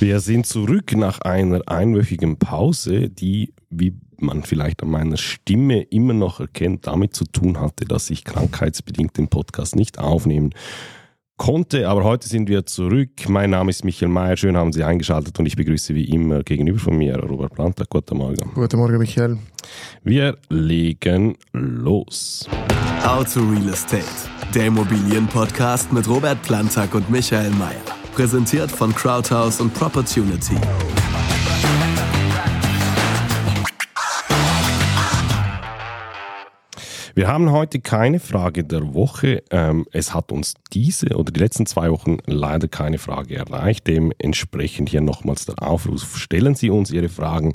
Wir sind zurück nach einer einwöchigen Pause, die, wie man vielleicht an meiner Stimme immer noch erkennt, damit zu tun hatte, dass ich krankheitsbedingt den Podcast nicht aufnehmen konnte. Aber heute sind wir zurück. Mein Name ist Michael Mayer. Schön haben Sie eingeschaltet und ich begrüße wie immer gegenüber von mir Robert Planta. Guten Morgen. Guten Morgen, Michael. Wir legen los. Auto Real Estate, der Immobilienpodcast mit Robert Plantag und Michael Mayer. Präsentiert von Crowdhouse und Propertunity. Wir haben heute keine Frage der Woche. Ähm, es hat uns diese oder die letzten zwei Wochen leider keine Frage erreicht. Dementsprechend hier nochmals der Aufruf. Stellen Sie uns Ihre Fragen.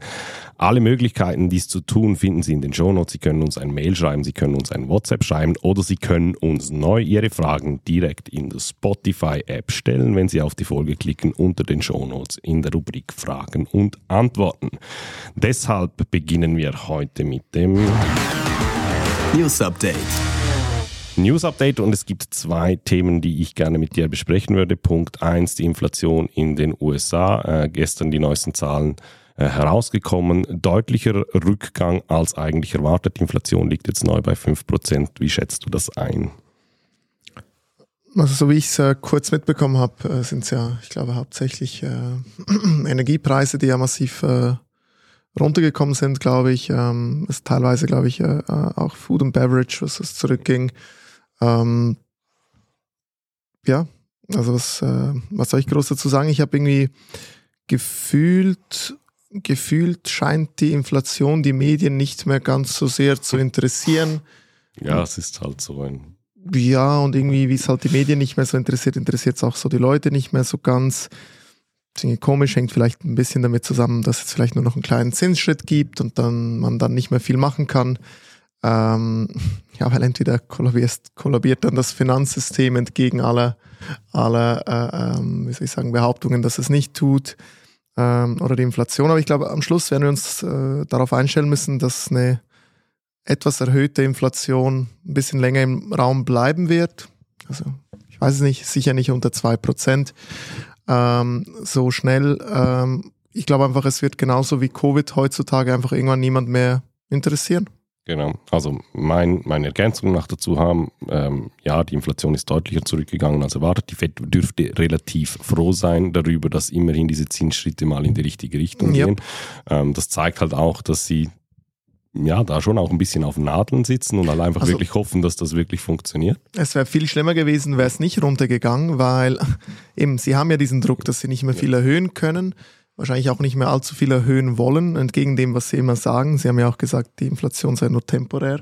Alle Möglichkeiten, dies zu tun, finden Sie in den Shownotes. Sie können uns ein Mail schreiben, Sie können uns ein WhatsApp schreiben oder Sie können uns neu Ihre Fragen direkt in der Spotify-App stellen, wenn Sie auf die Folge klicken unter den Shownotes in der Rubrik Fragen und Antworten. Deshalb beginnen wir heute mit dem News Update. News Update und es gibt zwei Themen, die ich gerne mit dir besprechen würde. Punkt 1, die Inflation in den USA. Äh, gestern die neuesten Zahlen äh, herausgekommen. Deutlicher Rückgang als eigentlich erwartet. Die Inflation liegt jetzt neu bei 5%. Wie schätzt du das ein? Also so wie ich es äh, kurz mitbekommen habe, äh, sind es ja, ich glaube, hauptsächlich äh, Energiepreise, die ja massiv äh, runtergekommen sind, glaube ich. Ähm, ist teilweise, glaube ich, äh, auch Food and Beverage, was es zurückging. Ähm, ja, also was, äh, was soll ich groß dazu sagen? Ich habe irgendwie gefühlt, gefühlt scheint die Inflation die Medien nicht mehr ganz so sehr zu interessieren. Ja, es ist halt so ein. Ja, und irgendwie, wie es halt die Medien nicht mehr so interessiert, interessiert es auch so die Leute nicht mehr so ganz irgendwie komisch, hängt vielleicht ein bisschen damit zusammen, dass es vielleicht nur noch einen kleinen Zinsschritt gibt und dann man dann nicht mehr viel machen kann. Ähm, ja, weil entweder kollabiert, dann das Finanzsystem entgegen aller, aller äh, ähm, wie soll ich sagen, Behauptungen, dass es nicht tut, ähm, oder die Inflation. Aber ich glaube, am Schluss werden wir uns äh, darauf einstellen müssen, dass eine etwas erhöhte Inflation ein bisschen länger im Raum bleiben wird. Also ich weiß es nicht, sicher nicht unter zwei Prozent ähm, so schnell. Ähm, ich glaube einfach, es wird genauso wie Covid heutzutage einfach irgendwann niemand mehr interessieren. Genau, also mein, meine Ergänzung noch dazu haben, ähm, ja, die Inflation ist deutlicher zurückgegangen als erwartet. Die FED dürfte relativ froh sein darüber, dass immerhin diese Zinsschritte mal in die richtige Richtung Ja. gehen. Ähm, das zeigt halt auch, dass sie ja da schon auch ein bisschen auf Nadeln sitzen und halt einfach Also- wirklich hoffen, dass das wirklich funktioniert. Es wäre viel schlimmer gewesen, wäre es nicht runtergegangen, weil eben sie haben ja diesen Druck, dass sie nicht mehr viel erhöhen können, wahrscheinlich auch nicht mehr allzu viel erhöhen wollen, entgegen dem, was sie immer sagen. Sie haben ja auch gesagt, die Inflation sei nur temporär.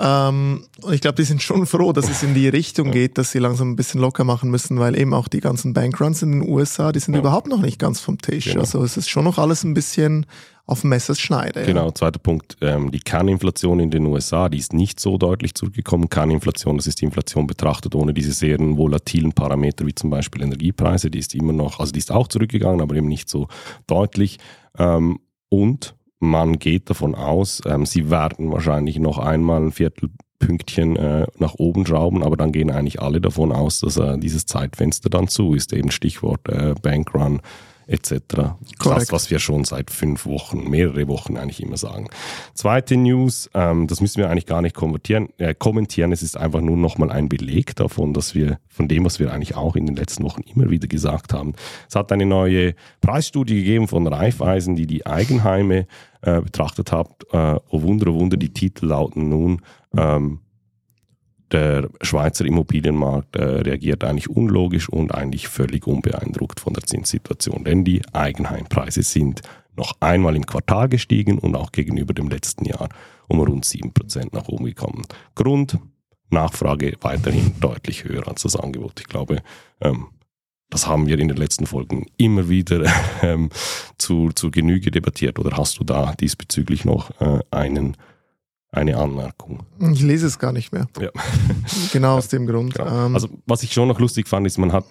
Ähm, und ich glaube, die sind schon froh, dass es in die Richtung geht, dass sie langsam ein bisschen locker machen müssen, weil eben auch die ganzen Bankruns in den USA, die sind Ja. überhaupt noch nicht ganz vom Tisch. Genau. Also es ist schon noch alles ein bisschen auf Messers Schneide. Genau, zweiter Punkt, ähm, die Kerninflation in den USA, die ist nicht so deutlich zurückgekommen. Kerninflation, das ist die Inflation betrachtet ohne diese sehr volatilen Parameter wie zum Beispiel Energiepreise, die ist immer noch, also die ist auch zurückgegangen, aber eben nicht so deutlich. Ähm, und man geht davon aus, ähm, sie werden wahrscheinlich noch einmal ein Viertelpünktchen äh, nach oben schrauben, aber dann gehen eigentlich alle davon aus, dass äh, dieses Zeitfenster dann zu ist. Eben Stichwort äh, Bankrun etc. Das, Korrekt. was wir schon seit fünf Wochen, mehrere Wochen eigentlich immer sagen. Zweite News, ähm, das müssen wir eigentlich gar nicht kommentieren, äh, kommentieren. Es ist einfach nur nochmal ein Beleg davon, dass wir von dem, was wir eigentlich auch in den letzten Wochen immer wieder gesagt haben. Es hat eine neue Preisstudie gegeben von Raiffeisen, die die Eigenheime äh, betrachtet hat. Äh, oh Wunder, oh Wunder, die Titel lauten nun ähm, der Schweizer Immobilienmarkt äh, reagiert eigentlich unlogisch und eigentlich völlig unbeeindruckt von der Zinssituation, denn die Eigenheimpreise sind noch einmal im Quartal gestiegen und auch gegenüber dem letzten Jahr um rund 7% nach oben gekommen. Grund, Nachfrage weiterhin deutlich höher als das Angebot. Ich glaube, ähm, das haben wir in den letzten Folgen immer wieder ähm, zu, zu Genüge debattiert. Oder hast du da diesbezüglich noch äh, einen, eine Anmerkung? Ich lese es gar nicht mehr. Ja. Genau aus dem Grund. Genau. Ähm, Also was ich schon noch lustig fand, ist, man hat,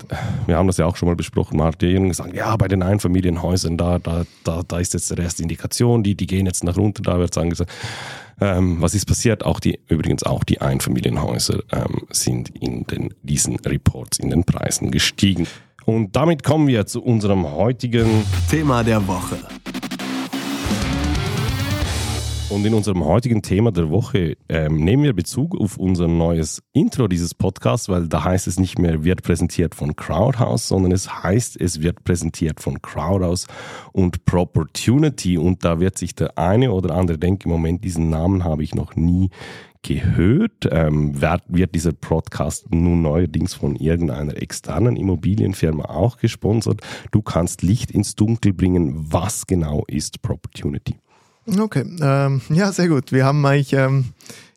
wir haben das ja auch schon mal besprochen, man hat ja irgendwann gesagt, ja, bei den Einfamilienhäusern, da, da, da, da ist jetzt die erste Indikation, die, die gehen jetzt nach runter, da wird angesagt. Ähm, was ist passiert? Auch die, übrigens auch die Einfamilienhäuser ähm, sind in den, diesen Reports in den Preisen gestiegen. Und damit kommen wir zu unserem heutigen Thema der Woche. Und in unserem heutigen Thema der Woche ähm, nehmen wir Bezug auf unser neues Intro dieses Podcasts, weil da heißt es nicht mehr wird präsentiert von Crowdhouse, sondern es heißt, es wird präsentiert von Crowdhouse und Proportunity. Und da wird sich der eine oder andere denken, im Moment diesen Namen habe ich noch nie gehört. Ähm, wird, wird dieser Podcast nun neuerdings von irgendeiner externen Immobilienfirma auch gesponsert? Du kannst Licht ins Dunkel bringen. Was genau ist Proportunity? Okay, ähm, ja, sehr gut. Wir haben eigentlich, ähm,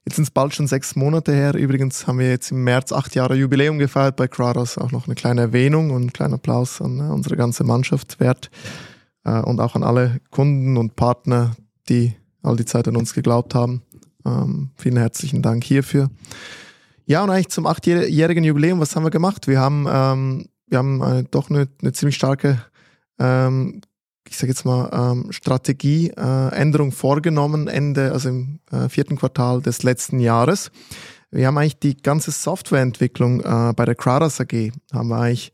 jetzt sind es bald schon sechs Monate her. Übrigens haben wir jetzt im März acht Jahre Jubiläum gefeiert bei Kratos. Auch noch eine kleine Erwähnung und einen kleinen Applaus an äh, unsere ganze Mannschaft wert äh, und auch an alle Kunden und Partner, die all die Zeit an uns geglaubt haben. Ähm, vielen herzlichen Dank hierfür. Ja, und eigentlich zum achtjährigen Jubiläum, was haben wir gemacht? Wir haben, ähm, wir haben äh, doch eine, eine ziemlich starke ähm, ich sage jetzt mal, ähm, Strategieänderung äh, vorgenommen, Ende, also im äh, vierten Quartal des letzten Jahres. Wir haben eigentlich die ganze Softwareentwicklung äh, bei der Kraras AG, haben wir eigentlich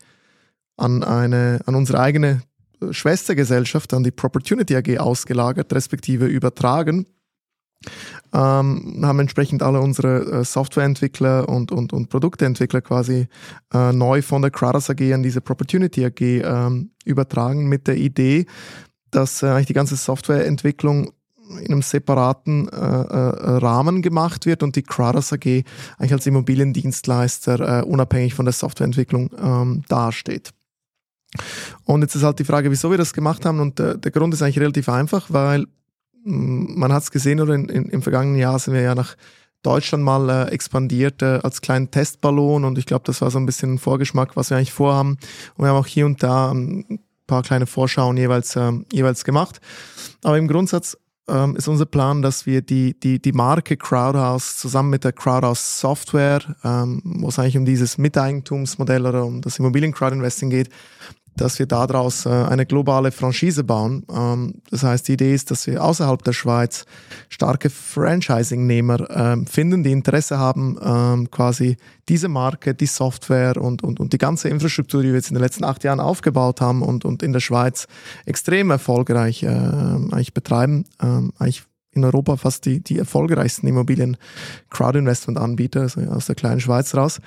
an, eine, an unsere eigene Schwestergesellschaft, an die Propertunity AG ausgelagert, respektive übertragen ähm, haben entsprechend alle unsere äh, Softwareentwickler und, und, und Produkteentwickler quasi äh, neu von der Kratos AG an diese Propertunity AG ähm, übertragen mit der Idee, dass äh, eigentlich die ganze Softwareentwicklung in einem separaten äh, äh, Rahmen gemacht wird und die Kratos AG eigentlich als Immobiliendienstleister äh, unabhängig von der Softwareentwicklung ähm, dasteht. Und jetzt ist halt die Frage, wieso wir das gemacht haben. Und der Grund ist eigentlich relativ einfach, weil man hat es gesehen, oder in, in, im vergangenen Jahr sind wir ja nach Deutschland mal äh, expandiert äh, als kleinen Testballon und ich glaube, das war so ein bisschen ein Vorgeschmack, was wir eigentlich vorhaben. Und wir haben auch hier und da ein paar kleine Vorschauen jeweils, äh, jeweils gemacht. Aber im Grundsatz ähm, ist unser Plan, dass wir die, die, die Marke Crowdhouse zusammen mit der Crowdhouse Software, ähm, wo es eigentlich um dieses Miteigentumsmodell oder um das Immobilien-Crowdinvesting geht, dass wir daraus äh, eine globale Franchise bauen. Ähm, das heißt, die Idee ist, dass wir außerhalb der Schweiz starke Franchising-Nehmer ähm, finden, die Interesse haben, ähm, quasi diese Marke, die Software und, und, und die ganze Infrastruktur, die wir jetzt in den letzten acht Jahren aufgebaut haben und, und in der Schweiz extrem erfolgreich eigentlich betreiben. Eigentlich in Europa fast die, die erfolgreichsten Immobilien-Crowd-Investment-Anbieter, also aus der kleinen Schweiz raus.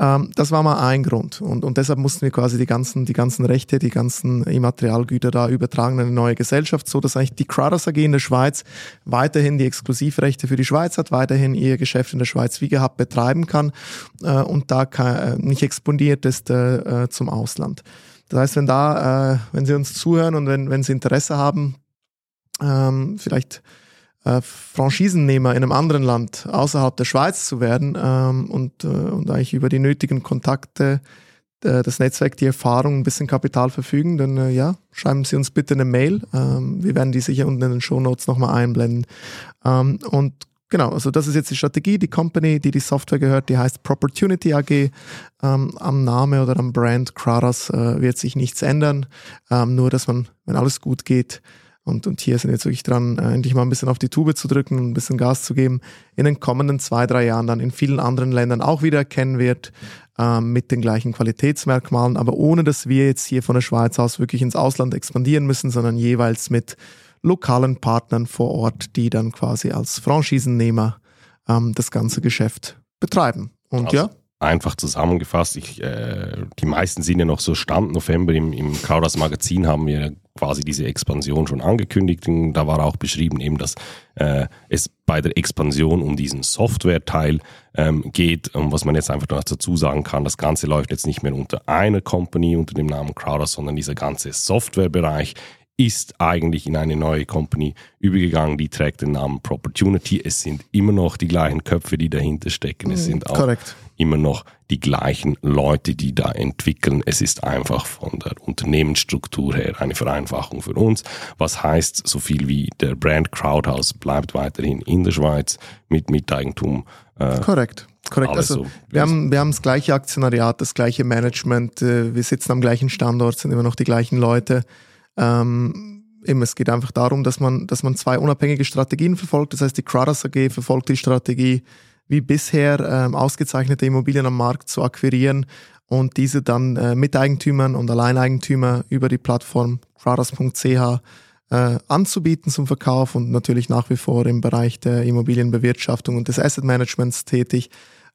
Ähm, das war mal ein Grund. Und, und deshalb mussten wir quasi die ganzen, die ganzen Rechte, die ganzen Immaterialgüter da übertragen in eine neue Gesellschaft, so dass eigentlich die Kratos AG in der Schweiz weiterhin die Exklusivrechte für die Schweiz hat, weiterhin ihr Geschäft in der Schweiz wie gehabt betreiben kann äh, und da kann, äh, nicht exponiert ist äh, äh, zum Ausland. Das heißt, wenn da, äh, wenn Sie uns zuhören und wenn, wenn Sie Interesse haben, ähm, vielleicht äh, Franchisennehmer in einem anderen Land außerhalb der Schweiz zu werden ähm, und, äh, und eigentlich über die nötigen Kontakte, äh, das Netzwerk, die Erfahrung, ein bisschen Kapital verfügen, dann äh, ja, schreiben Sie uns bitte eine Mail. Ähm, wir werden die sicher unten in den Show Notes nochmal einblenden. Ähm, und Genau, also das ist jetzt die Strategie. Die Company, die die Software gehört, die heißt Propertunity AG. Ähm, am Name oder am Brand Kraras äh, wird sich nichts ändern. Ähm, nur, dass man, wenn alles gut geht, und, und hier sind jetzt wirklich dran, äh, endlich mal ein bisschen auf die Tube zu drücken und ein bisschen Gas zu geben, in den kommenden zwei, drei Jahren dann in vielen anderen Ländern auch wieder erkennen wird, äh, mit den gleichen Qualitätsmerkmalen, aber ohne dass wir jetzt hier von der Schweiz aus wirklich ins Ausland expandieren müssen, sondern jeweils mit lokalen Partnern vor Ort, die dann quasi als Franchisennehmer ähm, das ganze Geschäft betreiben. Und also, ja. Einfach zusammengefasst, ich, äh, die meisten sind ja noch so Stand November im, im Kaudas Magazin haben wir quasi diese Expansion schon angekündigt. Und da war auch beschrieben eben, dass äh, es bei der Expansion um diesen Software-Teil ähm, geht. Und was man jetzt einfach noch dazu sagen kann, das Ganze läuft jetzt nicht mehr unter einer Company, unter dem Namen Crowder, sondern dieser ganze Softwarebereich ist eigentlich in eine neue Company übergegangen, die trägt den Namen Propertunity. Es sind immer noch die gleichen Köpfe, die dahinter stecken. Es mhm, sind auch Correct. Immer noch die gleichen Leute, die da entwickeln. Es ist einfach von der Unternehmensstruktur her eine Vereinfachung für uns. Was heißt, so viel wie der Brand Crowdhouse bleibt weiterhin in der Schweiz mit Miteigentum. Äh, Korrekt. Korrekt. Also, so wir, haben, wir haben das gleiche Aktionariat, das gleiche Management, äh, wir sitzen am gleichen Standort, sind immer noch die gleichen Leute. Ähm, eben, es geht einfach darum, dass man, dass man zwei unabhängige Strategien verfolgt. Das heißt, die Kratos AG verfolgt die Strategie, wie bisher ähm, ausgezeichnete Immobilien am Markt zu akquirieren und diese dann äh, Miteigentümern und Alleineigentümer über die Plattform crowders.ch äh, anzubieten zum Verkauf und natürlich nach wie vor im Bereich der Immobilienbewirtschaftung und des Asset Managements tätig.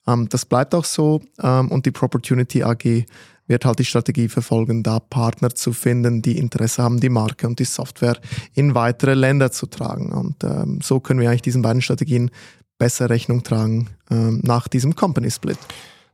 Ähm, das bleibt auch so ähm, und die Propertunity AG wird halt die Strategie verfolgen, da Partner zu finden, die Interesse haben, die Marke und die Software in weitere Länder zu tragen. Und ähm, so können wir eigentlich diesen beiden Strategien besser Rechnung tragen ähm, nach diesem Company Split.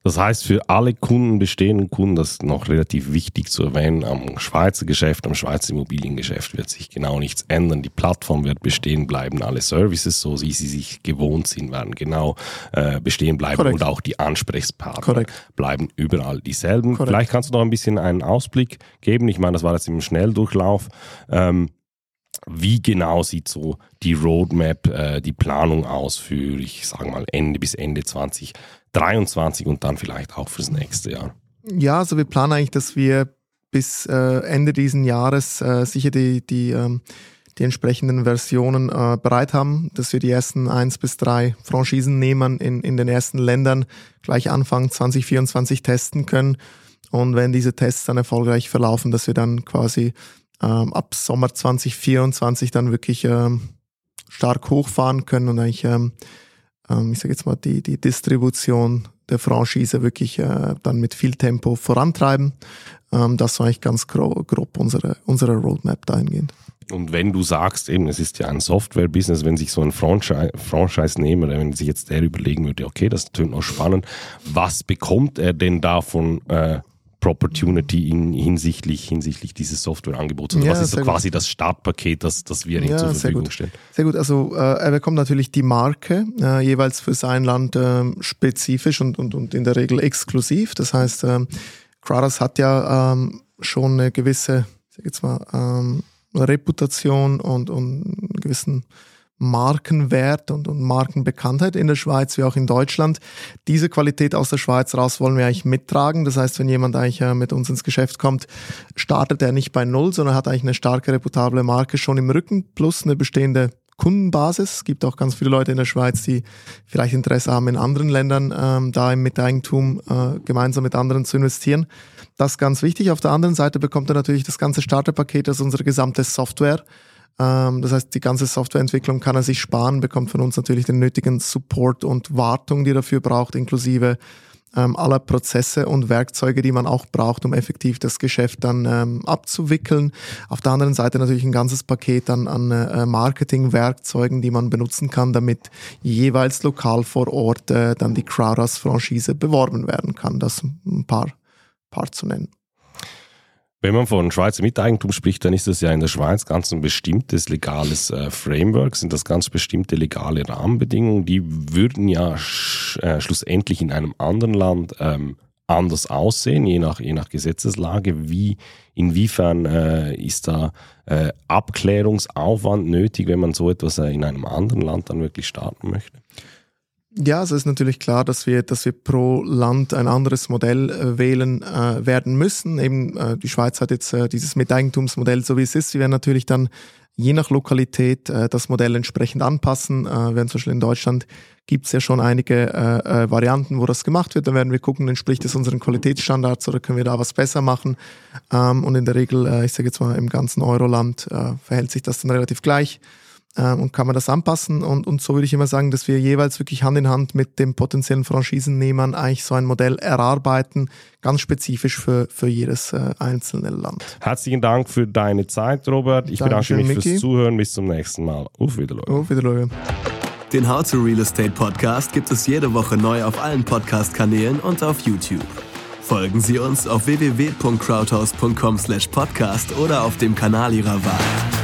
Das heißt, für alle Kunden, bestehenden Kunden, das ist noch relativ wichtig zu erwähnen, am Schweizer Geschäft, am Schweizer Immobiliengeschäft wird sich genau nichts ändern. Die Plattform wird bestehen bleiben, alle Services, so wie sie sich gewohnt sind, werden genau äh, bestehen bleiben Korrekt. und auch die Ansprechpartner Korrekt. bleiben überall dieselben. Korrekt. Vielleicht kannst du noch ein bisschen einen Ausblick geben. Ich meine, das war jetzt im Schnelldurchlauf. Ähm, wie genau sieht so die Roadmap, äh, die Planung aus für, ich sage mal, Ende bis Ende 2023 und dann vielleicht auch fürs nächste Jahr? Ja, also wir planen eigentlich, dass wir bis äh, Ende diesen Jahres äh, sicher die, die, ähm, die entsprechenden Versionen äh, bereit haben, dass wir die ersten eins bis drei Franchisennehmern in, in den ersten Ländern gleich Anfang 2024 testen können. Und wenn diese Tests dann erfolgreich verlaufen, dass wir dann quasi ähm, ab Sommer 2024 dann wirklich ähm, stark hochfahren können und eigentlich, ähm, ähm, ich sage jetzt mal, die, die Distribution der Franchise wirklich äh, dann mit viel Tempo vorantreiben. Ähm, das war eigentlich ganz grob, grob unsere, unsere Roadmap dahingehend. Und wenn du sagst, eben, es ist ja ein Software-Business, wenn sich so ein Franchise, Franchise-Nehmer, wenn sich jetzt der überlegen würde, okay, das tönt noch spannend, was bekommt er denn davon äh, Opportunity in, hinsichtlich, hinsichtlich dieses Softwareangebots? Oder ja, was ist so quasi gut. das Startpaket, das, das wir ja, zur Verfügung sehr stellen? Sehr gut. Also äh, er bekommt natürlich die Marke, äh, jeweils für sein Land äh, spezifisch und, und, und in der Regel exklusiv. Das heißt, äh, Kratos hat ja ähm, schon eine gewisse, sag jetzt mal, ähm, Reputation und, und einen gewissen Markenwert und, und Markenbekanntheit in der Schweiz wie auch in Deutschland. Diese Qualität aus der Schweiz raus wollen wir eigentlich mittragen. Das heißt, wenn jemand eigentlich äh, mit uns ins Geschäft kommt, startet er nicht bei Null, sondern hat eigentlich eine starke, reputable Marke schon im Rücken plus eine bestehende Kundenbasis. Es gibt auch ganz viele Leute in der Schweiz, die vielleicht Interesse haben, in anderen Ländern ähm, da im Miteigentum äh, gemeinsam mit anderen zu investieren. Das ist ganz wichtig. Auf der anderen Seite bekommt er natürlich das ganze Starterpaket, also unsere gesamte Software das heißt, die ganze Softwareentwicklung kann er sich sparen, bekommt von uns natürlich den nötigen Support und Wartung, die er dafür braucht, inklusive ähm, aller Prozesse und Werkzeuge, die man auch braucht, um effektiv das Geschäft dann ähm, abzuwickeln. Auf der anderen Seite natürlich ein ganzes Paket an, an äh, Marketingwerkzeugen, die man benutzen kann, damit jeweils lokal vor Ort äh, dann die Crowdhouse-Franchise beworben werden kann. Das ein paar, paar zu nennen. Wenn man von Schweizer Miteigentum spricht, dann ist das ja in der Schweiz ganz ein bestimmtes legales äh, Framework, sind das ganz bestimmte legale Rahmenbedingungen, die würden ja sch äh, schlussendlich in einem anderen Land ähm, anders aussehen, je nach, je nach Gesetzeslage. Wie, inwiefern äh, ist da äh, Abklärungsaufwand nötig, wenn man so etwas äh, in einem anderen Land dann wirklich starten möchte? Ja, es ist natürlich klar, dass wir, dass wir pro Land ein anderes Modell äh, wählen äh, werden müssen. Eben äh, die Schweiz hat jetzt äh, dieses Miteigentumsmodell, so wie es ist. Wir werden natürlich dann je nach Lokalität äh, das Modell entsprechend anpassen. Äh, während zum Beispiel in Deutschland gibt es ja schon einige äh, äh, Varianten, wo das gemacht wird. Da werden wir gucken, entspricht es unseren Qualitätsstandards oder können wir da was besser machen. Ähm, und in der Regel, äh, ich sage jetzt mal, im ganzen Euroland äh, verhält sich das dann relativ gleich und kann man das anpassen. Und, und so würde ich immer sagen, dass wir jeweils wirklich Hand in Hand mit dem potenziellen Franchisennehmern eigentlich so ein Modell erarbeiten, ganz spezifisch für, für jedes äh, einzelne Land. Herzlichen Dank für deine Zeit, Robert. Ich Dankeschön, bedanke mich Mickey. fürs Zuhören. Bis zum nächsten Mal. Auf Wiedersehen. Auf Wiedersehen. Den How to Real Estate Podcast gibt es jede Woche neu auf allen Podcast-Kanälen und auf YouTube. Folgen Sie uns auf www.crowdhouse.com/podcast oder auf dem Kanal Ihrer Wahl.